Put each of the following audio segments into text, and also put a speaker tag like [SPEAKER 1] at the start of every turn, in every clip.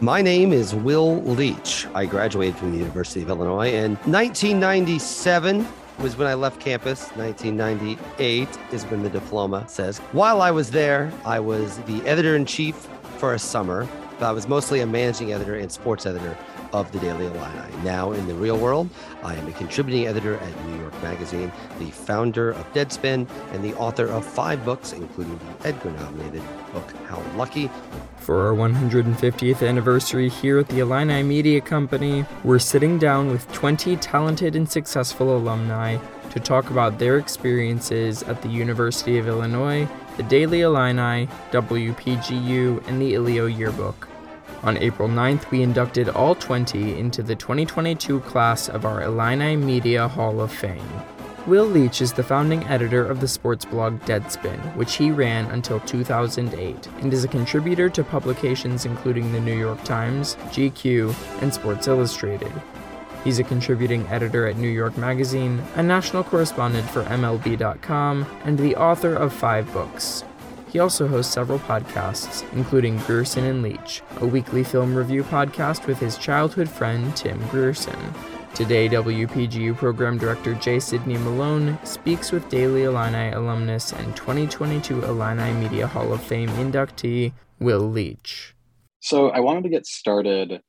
[SPEAKER 1] My name is Will Leitch. I graduated from the University of Illinois in 1997 was when I left campus. 1998 is when the diploma says. While I was there, I was the editor in chief for a summer. But I was mostly a managing editor and sports editor of the Daily Illini. Now, in the real world, I am a contributing editor at New York Magazine, the founder of Deadspin, and the author of five books, including the Edgar nominated book, How Lucky.
[SPEAKER 2] For our 150th anniversary here at the Illini Media Company, we're sitting down with 20 talented and successful alumni to talk about their experiences at the University of Illinois, the Daily Illini, WPGU, and the Illio Yearbook. On April 9th, we inducted all 20 into the 2022 class of our Illini Media Hall of Fame. Will Leitch is the founding editor of the sports blog Deadspin, which he ran until 2008, and is a contributor to publications including the New York Times, GQ, and Sports Illustrated. He's a contributing editor at New York Magazine, a national correspondent for MLB.com, and the author of five books, he also hosts several podcasts, including Grierson and Leitch, a weekly film review podcast with his childhood friend Tim Grierson. Today, WPGU Program Director J. Sidney Malone speaks with Daily Illini alumnus and 2022 Illini Media Hall of Fame inductee Will Leitch.
[SPEAKER 3] So, I wanted to get started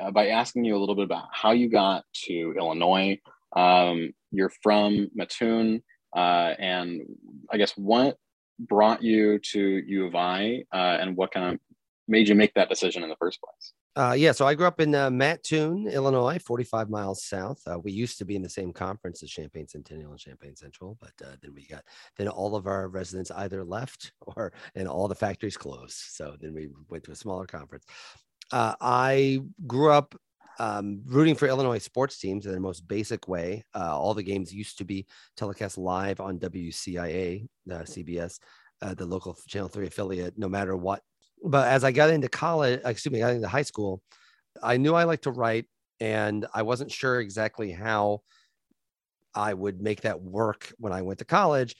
[SPEAKER 3] uh, by asking you a little bit about how you got to Illinois. Um, you're from Mattoon, uh, and I guess what brought you to U of I uh, and what kind of made you make that decision in the first place?
[SPEAKER 1] Uh, yeah, so I grew up in uh, Mattoon, Illinois, 45 miles south. Uh, we used to be in the same conference as Champaign Centennial and Champaign Central, but uh, then we got then all of our residents either left or and all the factories closed. So then we went to a smaller conference. Uh, I grew up um, rooting for Illinois sports teams in the most basic way. Uh, all the games used to be telecast live on WCIA, uh, CBS, uh, the local Channel 3 affiliate, no matter what. But as I got into college, excuse me, I got into high school, I knew I liked to write, and I wasn't sure exactly how I would make that work when I went to college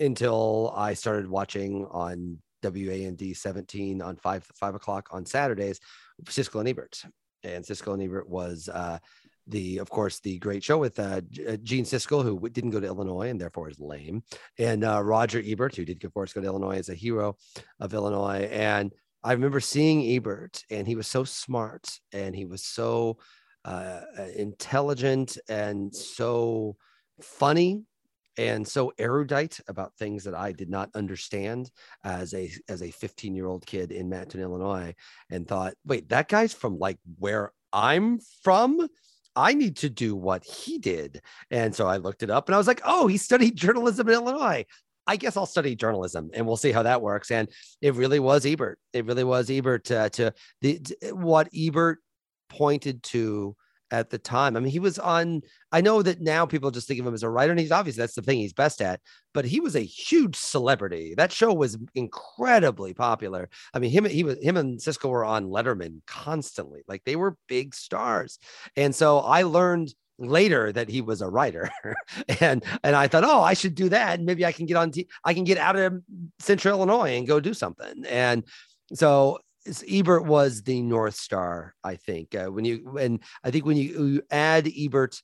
[SPEAKER 1] until I started watching on WAND 17 on five five o'clock on Saturdays, Siskel and Ebert and Siskel and Ebert was uh, the, of course, the great show with uh, uh, Gene Siskel, who didn't go to Illinois and therefore is lame, and uh, Roger Ebert, who did, of course, go to Illinois as a hero of Illinois. And I remember seeing Ebert, and he was so smart, and he was so uh, intelligent, and so funny and so erudite about things that I did not understand as a as a 15 year old kid in Mattoon, Illinois, and thought, wait, that guy's from like where I'm from. I need to do what he did. And so I looked it up and I was like, oh, he studied journalism in Illinois. I guess I'll study journalism and we'll see how that works. And it really was Ebert. It really was Ebert uh, to the to, what Ebert pointed to at the time. I mean, he was on. I know that now people just think of him as a writer, and he's obviously that's the thing he's best at. But he was a huge celebrity. That show was incredibly popular. I mean, him he was him and Siskel were on Letterman constantly. Like they were big stars, and so I learned later that he was a writer and and i thought oh i should do that maybe i can get on t- i can get out of central illinois and go do something and so Ebert was the North Star, I think. Uh, when you and I think when you, you add Ebert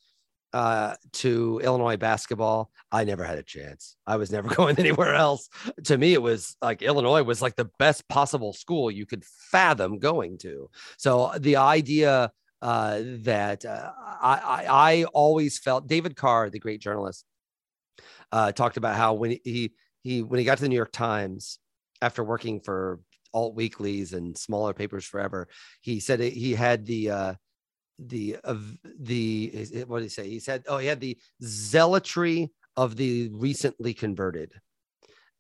[SPEAKER 1] uh, to Illinois basketball, I never had a chance. I was never going anywhere else. To me, it was like Illinois was like the best possible school you could fathom going to. So the idea uh, that uh, I, I, I always felt David Carr, the great journalist, uh, talked about how when he he when he got to the New York Times after working for alt weeklies and smaller papers forever. He said he had the uh, the of uh, the what did he say? He said, oh, he had the zealotry of the recently converted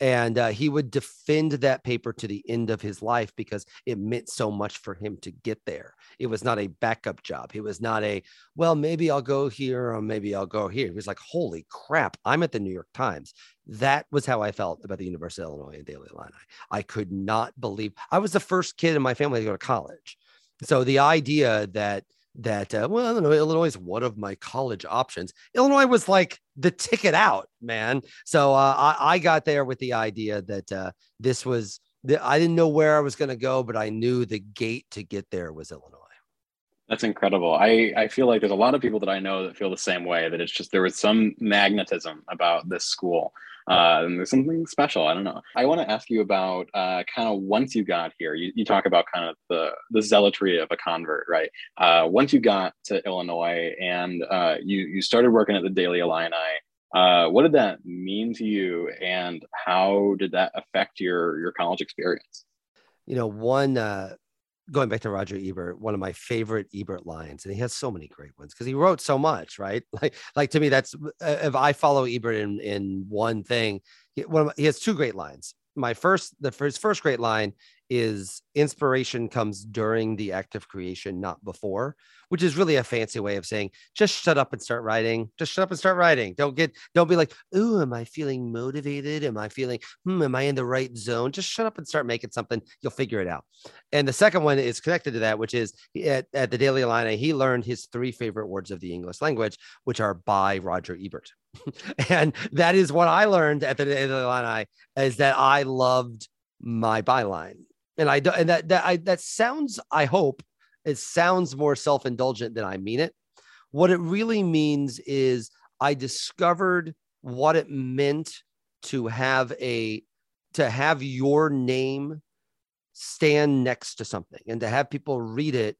[SPEAKER 1] and uh, he would defend that paper to the end of his life because it meant so much for him to get there. It was not a backup job. It was not a well maybe i'll go here or maybe i'll go here. He was like holy crap i'm at the new york times. That was how i felt about the university of illinois and daily illini. I could not believe i was the first kid in my family to go to college. So the idea that that uh, well, I don't know. Illinois is one of my college options. Illinois was like the ticket out, man. So uh, I, I, got there with the idea that uh, this was the, I didn't know where I was going to go, but I knew the gate to get there was Illinois.
[SPEAKER 3] That's incredible. I, I feel like there's a lot of people that I know that feel the same way that it's just there was some magnetism about this school. Uh, and there's something special. I don't know. I want to ask you about uh, kind of once you got here, you, you talk about kind of the, the zealotry of a convert, right? Uh, once you got to Illinois and uh, you, you started working at the Daily Illini, uh, what did that mean to you and how did that affect your, your college experience?
[SPEAKER 1] You know, one, uh, going back to Roger Ebert, one of my favorite Ebert lines, and he has so many great ones because he wrote so much, right? Like, like to me, that's uh, if I follow Ebert in in one thing, he, one my, he has two great lines. My first, the first first great line is inspiration comes during the act of creation, not before, which is really a fancy way of saying just shut up and start writing. Just shut up and start writing. Don't get, don't be like, oh, am I feeling motivated? Am I feeling, hmm, am I in the right zone? Just shut up and start making something. You'll figure it out. And the second one is connected to that, which is at, at the Daily Illini, he learned his three favorite words of the English language, which are by Roger Ebert. and that is what I learned at the Daily Illini is that I loved my byline and I don't and that that I that sounds I hope it sounds more self-indulgent than I mean it. What it really means is I discovered what it meant to have a to have your name stand next to something and to have people read it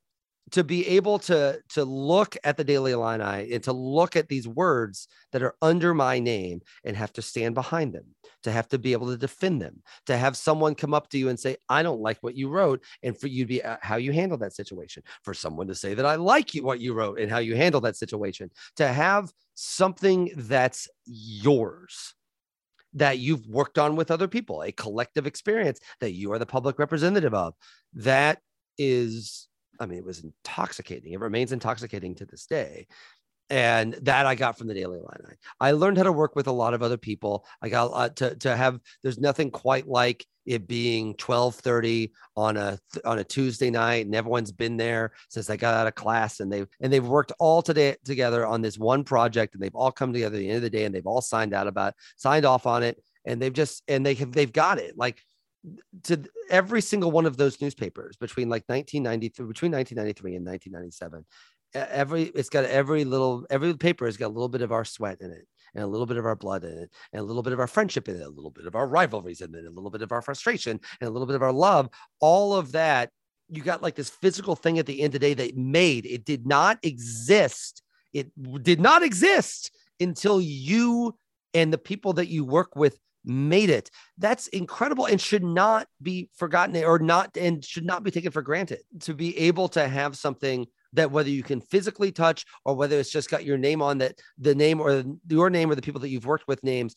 [SPEAKER 1] to be able to to look at the daily illini and to look at these words that are under my name and have to stand behind them to have to be able to defend them to have someone come up to you and say i don't like what you wrote and for you to be uh, how you handle that situation for someone to say that i like you what you wrote and how you handle that situation to have something that's yours that you've worked on with other people a collective experience that you are the public representative of that is I mean, it was intoxicating. It remains intoxicating to this day. And that I got from the Daily Illini. I learned how to work with a lot of other people. I got to, to have, there's nothing quite like it being 1230 on a on a Tuesday night and everyone's been there since I got out of class and they've and they've worked all today together on this one project and they've all come together at the end of the day and they've all signed out about signed off on it and they've just and they have they've got it like to every single one of those newspapers between like 1993 between 1993 and 1997 every it's got every little every paper has got a little bit of our sweat in it and a little bit of our blood in it and a little bit of our friendship in it a little bit of our rivalries in it a little bit of our frustration and a little bit of our love. All of that you got like this physical thing at the end of the day that made it did not exist it did not exist until you and the people that you work with made it. That's incredible and should not be forgotten or not and should not be taken for granted to be able to have something that whether you can physically touch or whether it's just got your name on that the name or your name or the people that you've worked with names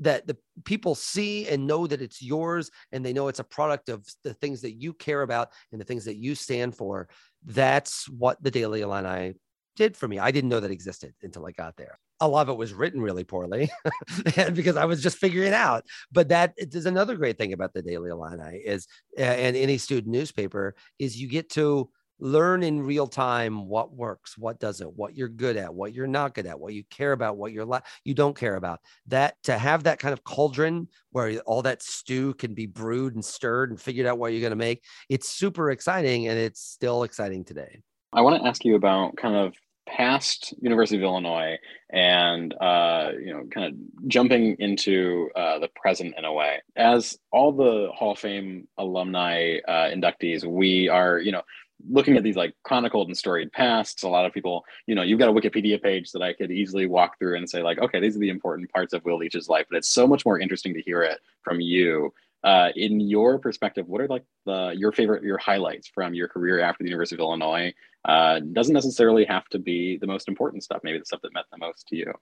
[SPEAKER 1] that the people see and know that it's yours and they know it's a product of the things that you care about and the things that you stand for. That's what the daily illini did for me. I didn't know that existed until i got there a lot of it was written really poorly because I was just figuring it out. But that is another great thing about the Daily Illini is and any student newspaper is you get to learn in real time what works, what doesn't, what you're good at, what you're not good at, what you care about, what you're la- you don't care about. That to have that kind of cauldron where all that stew can be brewed and stirred and figured out what you're going to make, it's super exciting and it's still exciting today.
[SPEAKER 3] I want to ask you about kind of past University of Illinois and uh, you know, kind of jumping into uh, the present in a way. As all the Hall of Fame alumni uh, inductees, we are you know looking at these like chronicled and storied pasts. A lot of people, you know, you've got a Wikipedia page that I could easily walk through and say like, okay, these are the important parts of Will Leitch's life, but it's so much more interesting to hear it from you uh, in your perspective, what are like the your favorite your highlights from your career after the University of Illinois? Uh, doesn't necessarily have to be the most important stuff. Maybe the stuff that meant the most to you.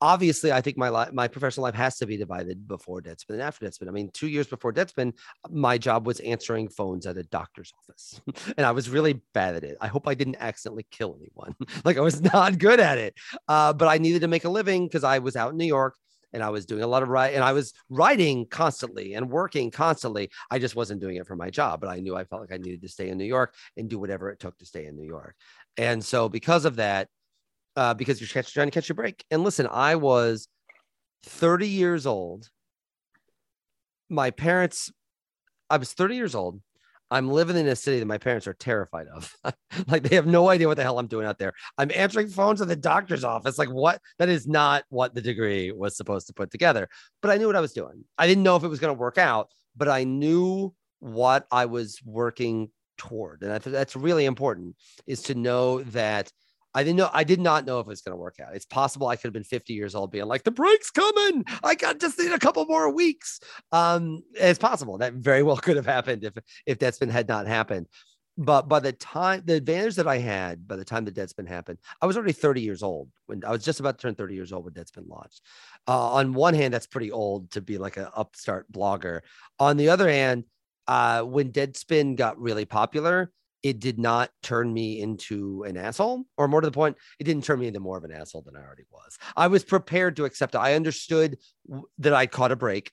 [SPEAKER 1] Obviously, I think my life, my professional life has to be divided before Deadspin and after Deadspin. I mean, two years before Deadspin, my job was answering phones at a doctor's office, and I was really bad at it. I hope I didn't accidentally kill anyone. like I was not good at it, uh, but I needed to make a living because I was out in New York and I was doing a lot of writing and I was writing constantly and working constantly. I just wasn't doing it for my job, but I knew I felt like I needed to stay in New York and do whatever it took to stay in New York. And so because of that, uh, because you're trying to catch your break. And listen, I was 30 years old. My parents I was 30 years old. I'm living in a city that my parents are terrified of. like they have no idea what the hell I'm doing out there. I'm answering phones at the doctor's office. Like what? That is not what the degree was supposed to put together. But I knew what I was doing. I didn't know if it was going to work out, but I knew what I was working toward. And I think that's really important is to know that I didn't know. I did not know if it was going to work out. It's possible I could have been 50 years old, being like, "The break's coming. I got just need a couple more weeks." Um, it's possible that very well could have happened if if Deadspin had not happened. But by the time the advantage that I had by the time the Deadspin happened, I was already 30 years old when I was just about to turn 30 years old when Deadspin launched. Uh, on one hand, that's pretty old to be like an upstart blogger. On the other hand, uh, when Deadspin got really popular, it did not turn me into an asshole, or more to the point, it didn't turn me into more of an asshole than I already was. I was prepared to accept it. I understood that I caught a break.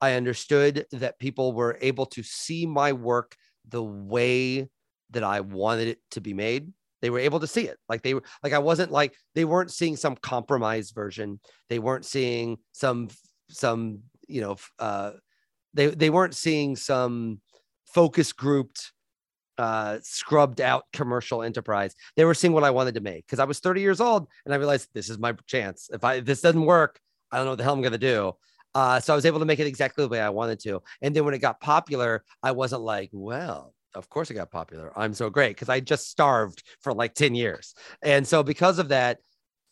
[SPEAKER 1] I understood that people were able to see my work the way that I wanted it to be made. They were able to see it. Like they were like I wasn't like they weren't seeing some compromised version. They weren't seeing some some, you know, uh they they weren't seeing some focus grouped uh, scrubbed out commercial enterprise. They were seeing what I wanted to make because I was 30 years old and I realized this is my chance. If I if this doesn't work, I don't know what the hell I'm gonna do. Uh, so I was able to make it exactly the way I wanted to. And then when it got popular, I wasn't like, well, of course it got popular. I'm so great because I just starved for like 10 years. And so because of that,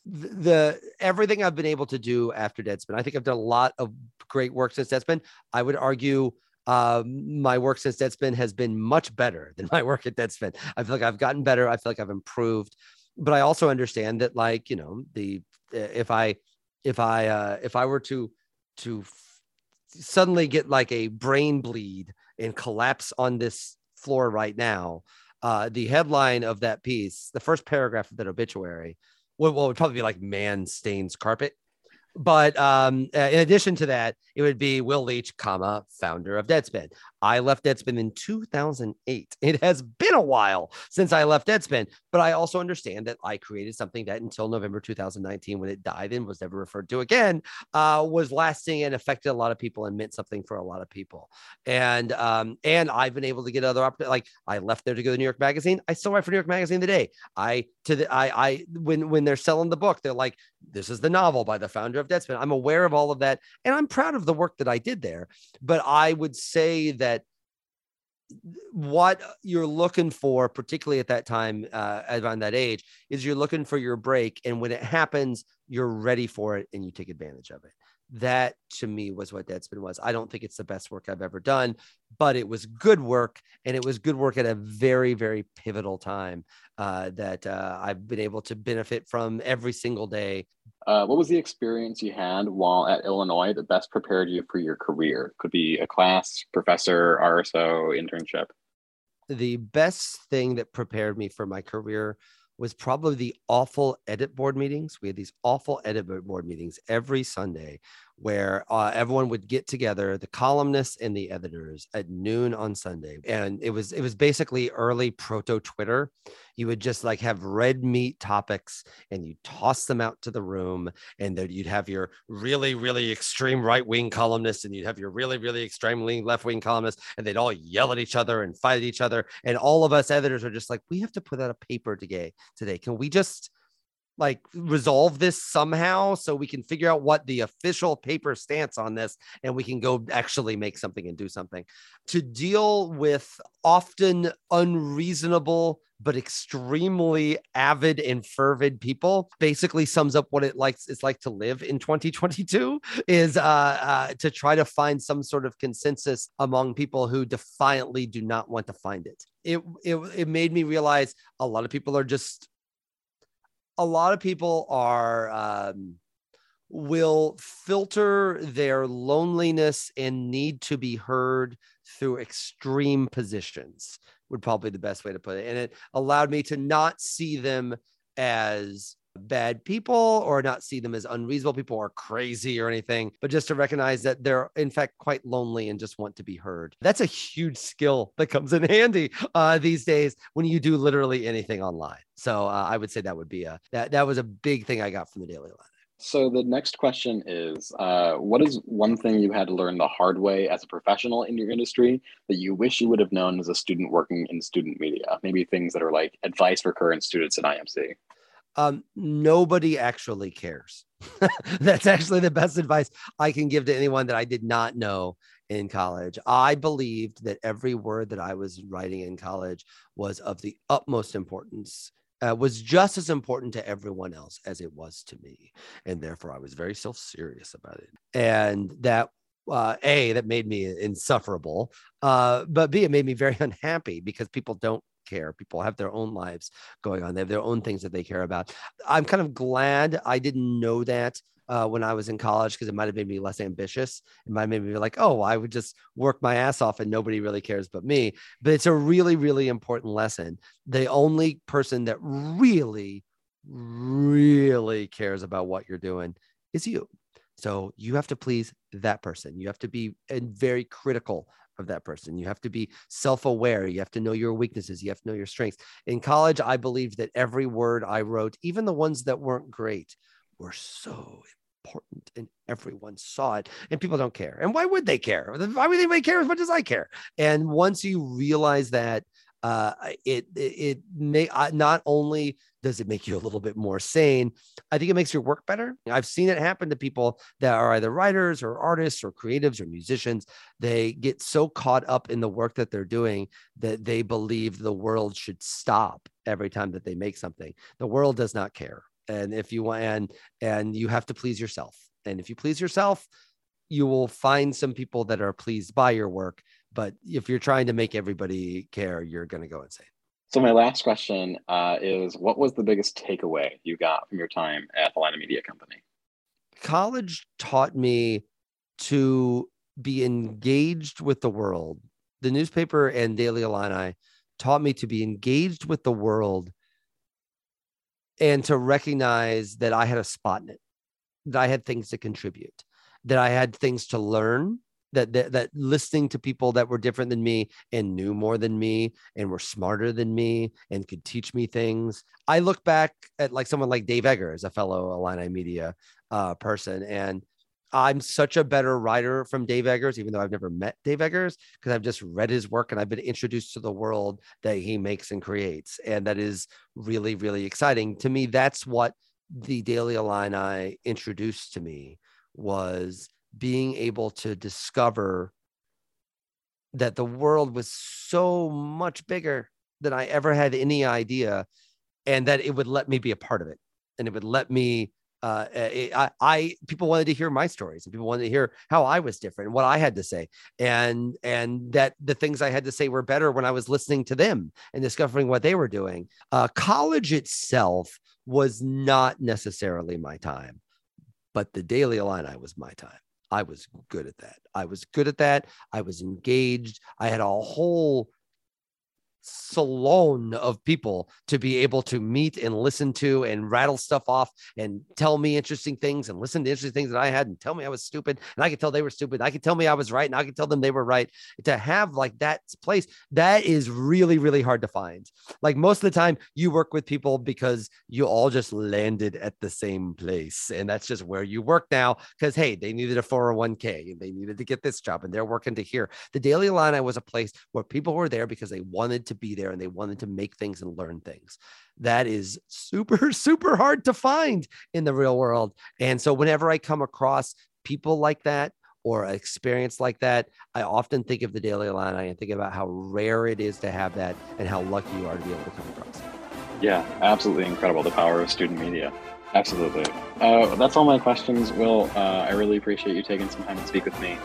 [SPEAKER 1] the, everything I've been able to do after Deadspin, I think I've done a lot of great work since Deadspin. I would argue uh, my work since Deadspin has been much better than my work at Deadspin. I feel like I've gotten better. I feel like I've improved, but I also understand that, like you know, the if I if I uh, if I were to to f- suddenly get like a brain bleed and collapse on this floor right now, uh, the headline of that piece, the first paragraph of that obituary, well, would probably be like "Man stains carpet." But um, uh, in addition to that, it would be Will Leitch, comma, founder of Deadspin. I left Deadspin in 2008. It has been a while since I left Deadspin, but I also understand that I created something that until November 2019, when it died and was never referred to again, uh, was lasting and affected a lot of people and meant something for a lot of people. And um, and I've been able to get other opportunities. Like I left there to go to New York Magazine. I still write for New York Magazine today. I to the I I when when they're selling the book, they're like, this is the novel by the founder of Deadspin. I'm aware of all of that, and I'm proud of the work that I did there. But I would say that what you're looking for, particularly at that time, uh, around that age, is you're looking for your break. And when it happens, you're ready for it and you take advantage of it. That to me was what Deadspin was. I don't think it's the best work I've ever done, but it was good work. And it was good work at a very, very pivotal time uh, that uh, I've been able to benefit from every single day.
[SPEAKER 3] Uh, what was the experience you had while at Illinois that best prepared you for your career? Could be a class, professor, RSO, internship.
[SPEAKER 1] The best thing that prepared me for my career was probably the awful edit board meetings. We had these awful edit board meetings every Sunday where uh, everyone would get together, the columnists and the editors at noon on Sunday. And it was it was basically early proto Twitter. You would just like have red meat topics and you toss them out to the room and then you'd have your really really extreme right wing columnists and you'd have your really really extremely left wing columnists and they'd all yell at each other and fight at each other and all of us editors are just like we have to put out a paper today today. Can we just like resolve this somehow so we can figure out what the official paper stance on this and we can go actually make something and do something. To deal with often unreasonable but extremely avid and fervid people basically sums up what it likes it's like to live in 2022 is uh, uh, to try to find some sort of consensus among people who defiantly do not want to find it. It, it, it made me realize a lot of people are just a lot of people are um, will filter their loneliness and need to be heard through extreme positions would probably be the best way to put it. And it allowed me to not see them as bad people or not see them as unreasonable people or crazy or anything, but just to recognize that they're in fact quite lonely and just want to be heard. That's a huge skill that comes in handy uh, these days when you do literally anything online. So uh, I would say that would be a that that was a big thing I got from the Daily Illini.
[SPEAKER 3] So the next question is, uh, what is one thing you had to learn the hard way as a professional in your industry that you wish you would have known as a student working in student media? Maybe things that are like advice for current students at IMC.
[SPEAKER 1] Um, nobody actually cares. That's actually the best advice I can give to anyone that I did not know in college. I believed that every word that I was writing in college was of the utmost importance uh, was just as important to everyone else as it was to me. And therefore, I was very self serious about it. And that, uh, A, that made me insufferable. Uh, but B, it made me very unhappy because people don't care. People have their own lives going on, they have their own things that they care about. I'm kind of glad I didn't know that uh, when I was in college because it might have made me less ambitious. It might have made me be like, oh, I would just work my ass off and nobody really cares but me. But it's a really, really important lesson. The only person that really, really cares about what you're doing is you. So you have to please that person. You have to be very critical of that person. You have to be self aware. You have to know your weaknesses. You have to know your strengths. In college, I believed that every word I wrote, even the ones that weren't great, were so important and everyone saw it and people don't care and why would they care why would anybody care as much as i care and once you realize that uh, it it, may not only does it make you a little bit more sane i think it makes your work better. I've seen it happen to people that are either writers or artists or creatives or musicians. They get so caught up in the work that they're doing that they believe the world should stop every time that they make something. The world does not care. And if you want and and you have to please yourself. And if you please yourself you will find some people that are pleased by your work but if you're trying to make everybody care you're going to go insane
[SPEAKER 3] so my last question uh, is what was the biggest takeaway you got from your time at the Illini Media Company?
[SPEAKER 1] College taught me to be engaged with the world. The newspaper and Daily Illini taught me to be engaged with the world and to recognize that I had a spot in it, that I had things to contribute, that I had things to learn, that, that that listening to people that were different than me and knew more than me and were smarter than me and could teach me things. I look back at like someone like Dave Eggers, a fellow Illini Media uh, person, and I'm such a better writer from Dave Eggers, even though I've never met Dave Eggers, because I've just read his work and I've been introduced to the world that he makes and creates. And that is really, really exciting. To me, that's what the Daily Illini introduced to me was being able to discover that the world was so much bigger than I ever had any idea, and that it would let me be a part of it. And it would let me uh, eh, I, I, people wanted to hear my stories and people wanted to hear how I was different and what I had to say and and that the things I had to say were better when I was listening to them and discovering what they were doing. Uh, college itself was not necessarily my time, but the Daily Illini was my time. I was good at that. I was good at that. I was engaged. I had a whole salon of people to be able to meet and listen to and rattle stuff off and tell me interesting things and listen to interesting things that I had and tell me I was stupid and I could tell they were stupid. I could tell me I was right and I could tell them they were right. To have like that place, that is really, really hard to find. Like most of the time, you work with people because you all just landed at the same place. And that's just where you work now because, hey, they needed a 401k and they needed to get this job and they're working to here. The Daily Illini was a place where people were there because they wanted to be there and they wanted to make things and learn things. That is super, super hard to find in the real world. And so whenever I come across people like that, or an experience like that, I often think of the Daily Illini and think about how rare it is to have that and how lucky you are to be able to come across.
[SPEAKER 3] Yeah, absolutely incredible. The power of student media. Absolutely. Uh, that's all my questions, Will. Uh, I really appreciate you taking some time to speak with me.